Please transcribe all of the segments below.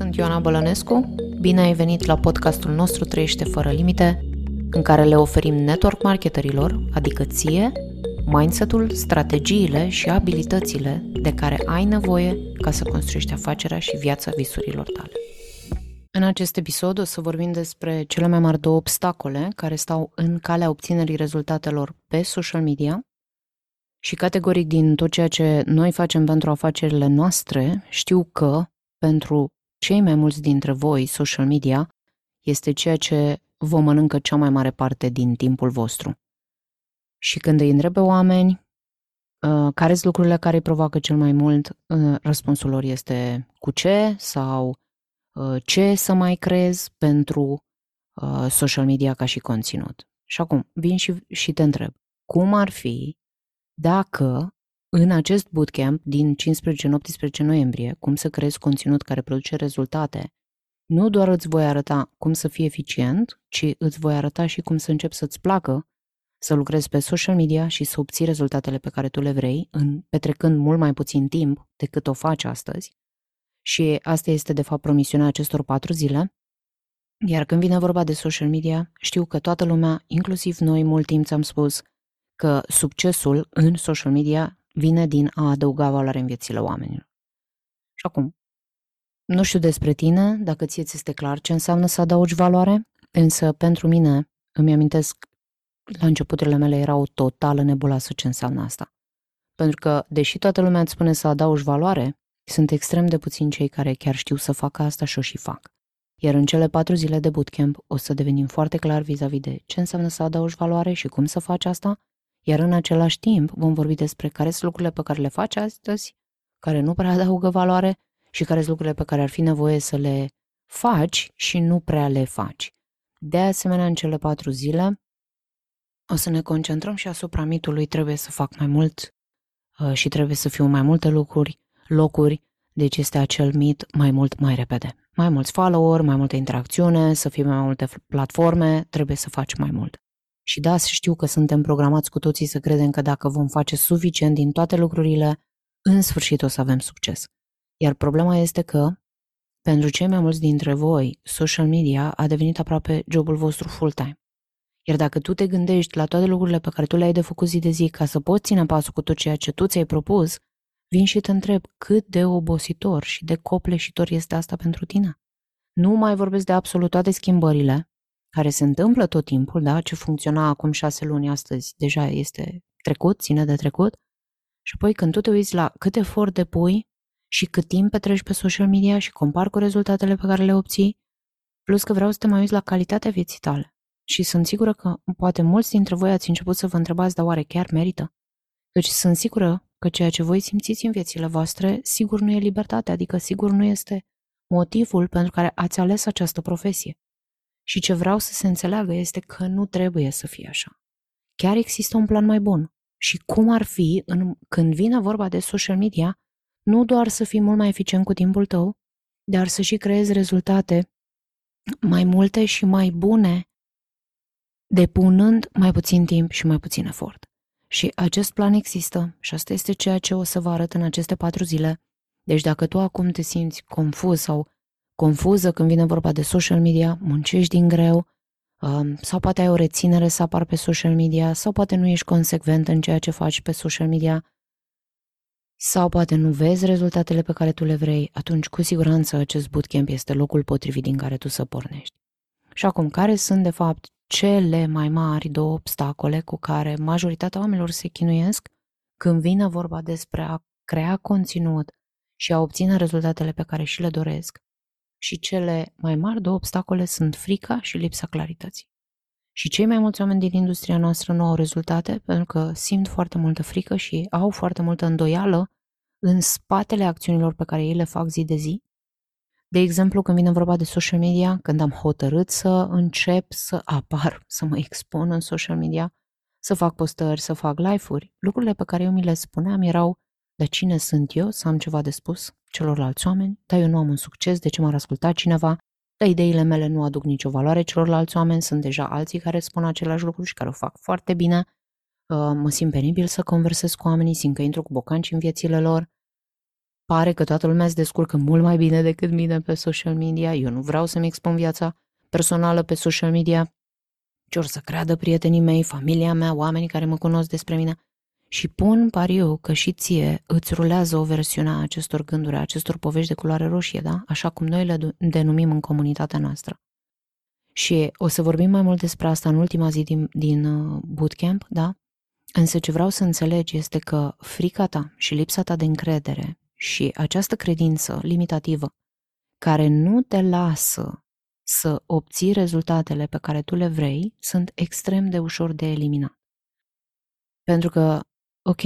Sunt Ioana Bălănescu. Bine ai venit la podcastul nostru Trăiește fără limite, în care le oferim network marketerilor, adică ție, mindset-ul, strategiile și abilitățile de care ai nevoie ca să construiești afacerea și viața visurilor tale. În acest episod o să vorbim despre cele mai mari două obstacole care stau în calea obținerii rezultatelor pe social media și categoric din tot ceea ce noi facem pentru afacerile noastre, știu că pentru cei mai mulți dintre voi, social media este ceea ce vă mănâncă cea mai mare parte din timpul vostru. Și când îi întrebe oameni uh, care sunt lucrurile care îi provoacă cel mai mult, uh, răspunsul lor este cu ce sau uh, ce să mai crezi pentru uh, social media ca și conținut. Și acum vin și, și te întreb, cum ar fi dacă în acest bootcamp din 15-18 noiembrie, cum să creezi conținut care produce rezultate, nu doar îți voi arăta cum să fii eficient, ci îți voi arăta și cum să începi să-ți placă să lucrezi pe social media și să obții rezultatele pe care tu le vrei, în, petrecând mult mai puțin timp decât o faci astăzi. Și asta este, de fapt, promisiunea acestor patru zile. Iar când vine vorba de social media, știu că toată lumea, inclusiv noi, mult timp ți-am spus că succesul în social media vine din a adăuga valoare în viețile oamenilor. Și acum, nu știu despre tine, dacă ție ți este clar ce înseamnă să adaugi valoare, însă pentru mine, îmi amintesc, la începuturile mele era o totală nebuloasă ce înseamnă asta. Pentru că, deși toată lumea îți spune să adaugi valoare, sunt extrem de puțini cei care chiar știu să facă asta și o și fac. Iar în cele patru zile de bootcamp o să devenim foarte clar vis-a-vis de ce înseamnă să adaugi valoare și cum să faci asta iar în același timp vom vorbi despre care sunt lucrurile pe care le faci astăzi, care nu prea adaugă valoare și care sunt lucrurile pe care ar fi nevoie să le faci și nu prea le faci. De asemenea, în cele patru zile o să ne concentrăm și asupra mitului trebuie să fac mai mult uh, și trebuie să fiu mai multe lucruri, locuri, deci este acel mit mai mult, mai repede. Mai mulți follower, mai multă interacțiune, să fie mai multe platforme, trebuie să faci mai mult. Și da, știu că suntem programați cu toții să credem că dacă vom face suficient din toate lucrurile, în sfârșit o să avem succes. Iar problema este că, pentru cei mai mulți dintre voi, social media a devenit aproape jobul vostru full-time. Iar dacă tu te gândești la toate lucrurile pe care tu le-ai de făcut zi de zi ca să poți ține pasul cu tot ceea ce tu ți-ai propus, vin și te întreb cât de obositor și de copleșitor este asta pentru tine. Nu mai vorbesc de absolut toate schimbările care se întâmplă tot timpul, da? ce funcționa acum șase luni astăzi deja este trecut, ține de trecut. Și apoi când tu te uiți la cât efort depui și cât timp petreci pe social media și compar cu rezultatele pe care le obții, plus că vreau să te mai uiți la calitatea vieții tale. Și sunt sigură că poate mulți dintre voi ați început să vă întrebați, dar oare chiar merită? Deci sunt sigură că ceea ce voi simțiți în viețile voastre, sigur nu e libertate, adică sigur nu este motivul pentru care ați ales această profesie. Și ce vreau să se înțeleagă este că nu trebuie să fie așa. Chiar există un plan mai bun. Și cum ar fi, în, când vine vorba de social media, nu doar să fii mult mai eficient cu timpul tău, dar să și creezi rezultate mai multe și mai bune, depunând mai puțin timp și mai puțin efort. Și acest plan există și asta este ceea ce o să vă arăt în aceste patru zile. Deci dacă tu acum te simți confuz sau confuză când vine vorba de social media, muncești din greu, um, sau poate ai o reținere să apar pe social media, sau poate nu ești consecvent în ceea ce faci pe social media, sau poate nu vezi rezultatele pe care tu le vrei, atunci cu siguranță acest bootcamp este locul potrivit din care tu să pornești. Și acum, care sunt de fapt cele mai mari două obstacole cu care majoritatea oamenilor se chinuiesc când vine vorba despre a crea conținut și a obține rezultatele pe care și le doresc? Și cele mai mari două obstacole sunt frica și lipsa clarității. Și cei mai mulți oameni din industria noastră nu au rezultate pentru că simt foarte multă frică și au foarte multă îndoială în spatele acțiunilor pe care ei le fac zi de zi. De exemplu, când vine vorba de social media, când am hotărât să încep să apar, să mă expun în social media, să fac postări, să fac live-uri, lucrurile pe care eu mi le spuneam erau de cine sunt eu să am ceva de spus celorlalți oameni, dar eu nu am un succes, de ce m-ar asculta cineva, dar ideile mele nu aduc nicio valoare celorlalți oameni, sunt deja alții care spun același lucru și care o fac foarte bine, uh, mă simt penibil să conversez cu oamenii, simt că intru cu bocanci în viețile lor. pare că toată lumea se descurcă mult mai bine decât mine pe social media, eu nu vreau să-mi expun viața personală pe social media, ce or să creadă prietenii mei, familia mea, oamenii care mă cunosc despre mine. Și pun pariu că și ție îți rulează o versiune a acestor gânduri, a acestor povești de culoare roșie, da? Așa cum noi le denumim în comunitatea noastră. Și o să vorbim mai mult despre asta în ultima zi din, din uh, bootcamp, da? Însă ce vreau să înțelegi este că frica ta și lipsa ta de încredere și această credință limitativă care nu te lasă să obții rezultatele pe care tu le vrei sunt extrem de ușor de eliminat. Pentru că, ok,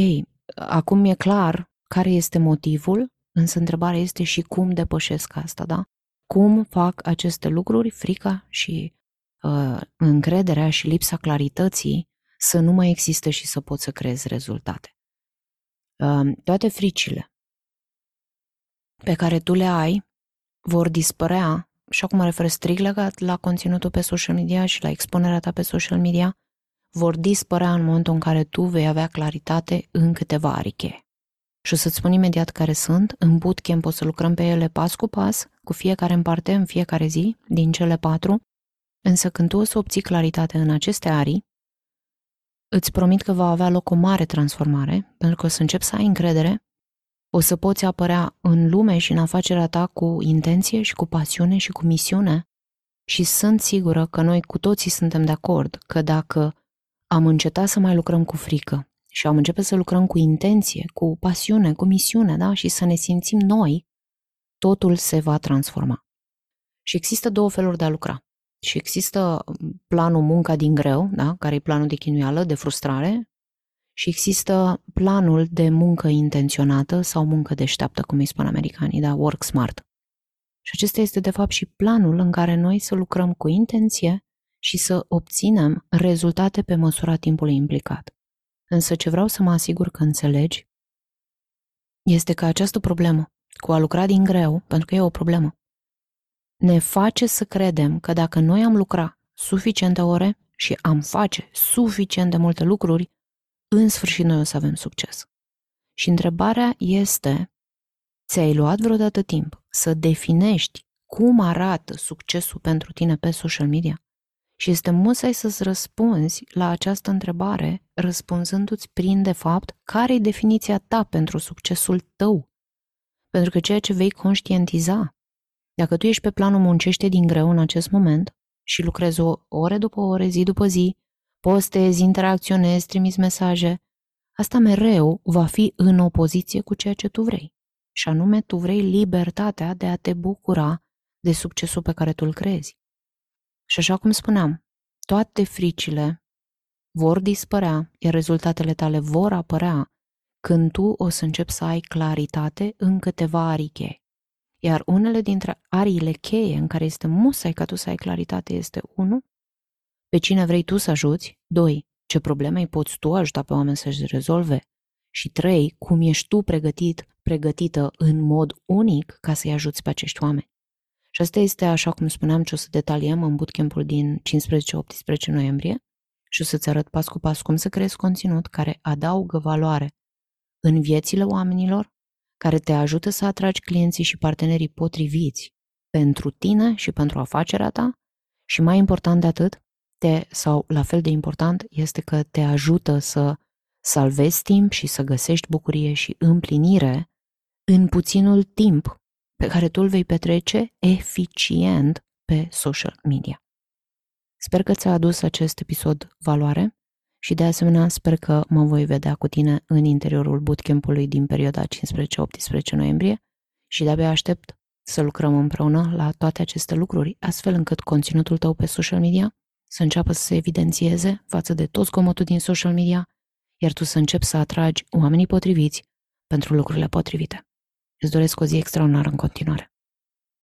acum e clar care este motivul, însă întrebarea este și cum depășesc asta, da? Cum fac aceste lucruri, frica și uh, încrederea și lipsa clarității să nu mai existe și să poți să creezi rezultate. Uh, toate fricile pe care tu le ai vor dispărea și acum mă refer strict legat la conținutul pe social media și la expunerea ta pe social media, vor dispărea în momentul în care tu vei avea claritate în câteva ariche. Și o să-ți spun imediat care sunt. În bootcamp o să lucrăm pe ele pas cu pas, cu fiecare în parte, în fiecare zi, din cele patru. Însă când tu o să obții claritate în aceste arii, îți promit că va avea loc o mare transformare, pentru că o să începi să ai încredere o să poți apărea în lume și în afacerea ta cu intenție și cu pasiune și cu misiune. Și sunt sigură că noi cu toții suntem de acord că dacă am încetat să mai lucrăm cu frică și am început să lucrăm cu intenție, cu pasiune, cu misiune, da? Și să ne simțim noi, totul se va transforma. Și există două feluri de a lucra. Și există planul munca din greu, da? care e planul de chinuială, de frustrare, și există planul de muncă intenționată sau muncă deșteaptă, cum îi spun americanii, da, work smart. Și acesta este de fapt și planul în care noi să lucrăm cu intenție și să obținem rezultate pe măsura timpului implicat. Însă ce vreau să mă asigur că înțelegi este că această problemă cu a lucra din greu, pentru că e o problemă, ne face să credem că dacă noi am lucra suficiente ore și am face suficient de multe lucruri, în sfârșit noi o să avem succes. Și întrebarea este, ți-ai luat vreodată timp să definești cum arată succesul pentru tine pe social media? Și este musai să-ți răspunzi la această întrebare răspunzându-ți prin, de fapt, care e definiția ta pentru succesul tău. Pentru că ceea ce vei conștientiza, dacă tu ești pe planul muncește din greu în acest moment și lucrezi o ore după ore, zi după zi, postezi, interacționezi, trimiți mesaje, asta mereu va fi în opoziție cu ceea ce tu vrei. Și anume, tu vrei libertatea de a te bucura de succesul pe care tu îl crezi. Și așa cum spuneam, toate fricile vor dispărea, iar rezultatele tale vor apărea când tu o să începi să ai claritate în câteva arii cheie. Iar unele dintre ariile cheie în care este musai ca tu să ai claritate este 1 pe cine vrei tu să ajuți, 2. Ce probleme îi poți tu ajuta pe oameni să-și rezolve și 3. Cum ești tu pregătit, pregătită în mod unic ca să-i ajuți pe acești oameni. Și asta este, așa cum spuneam, ce o să detaliem în bootcamp-ul din 15-18 noiembrie și o să-ți arăt pas cu pas cum să creezi conținut care adaugă valoare în viețile oamenilor, care te ajută să atragi clienții și partenerii potriviți pentru tine și pentru afacerea ta. Și mai important de atât, te, sau la fel de important, este că te ajută să salvezi timp și să găsești bucurie și împlinire în puținul timp pe care tu îl vei petrece eficient pe social media. Sper că ți-a adus acest episod valoare și de asemenea sper că mă voi vedea cu tine în interiorul bootcamp-ului din perioada 15-18 noiembrie și de-abia aștept să lucrăm împreună la toate aceste lucruri, astfel încât conținutul tău pe social media să înceapă să se evidențieze față de tot zgomotul din social media, iar tu să începi să atragi oamenii potriviți pentru lucrurile potrivite. Îți doresc o zi extraordinară în continuare.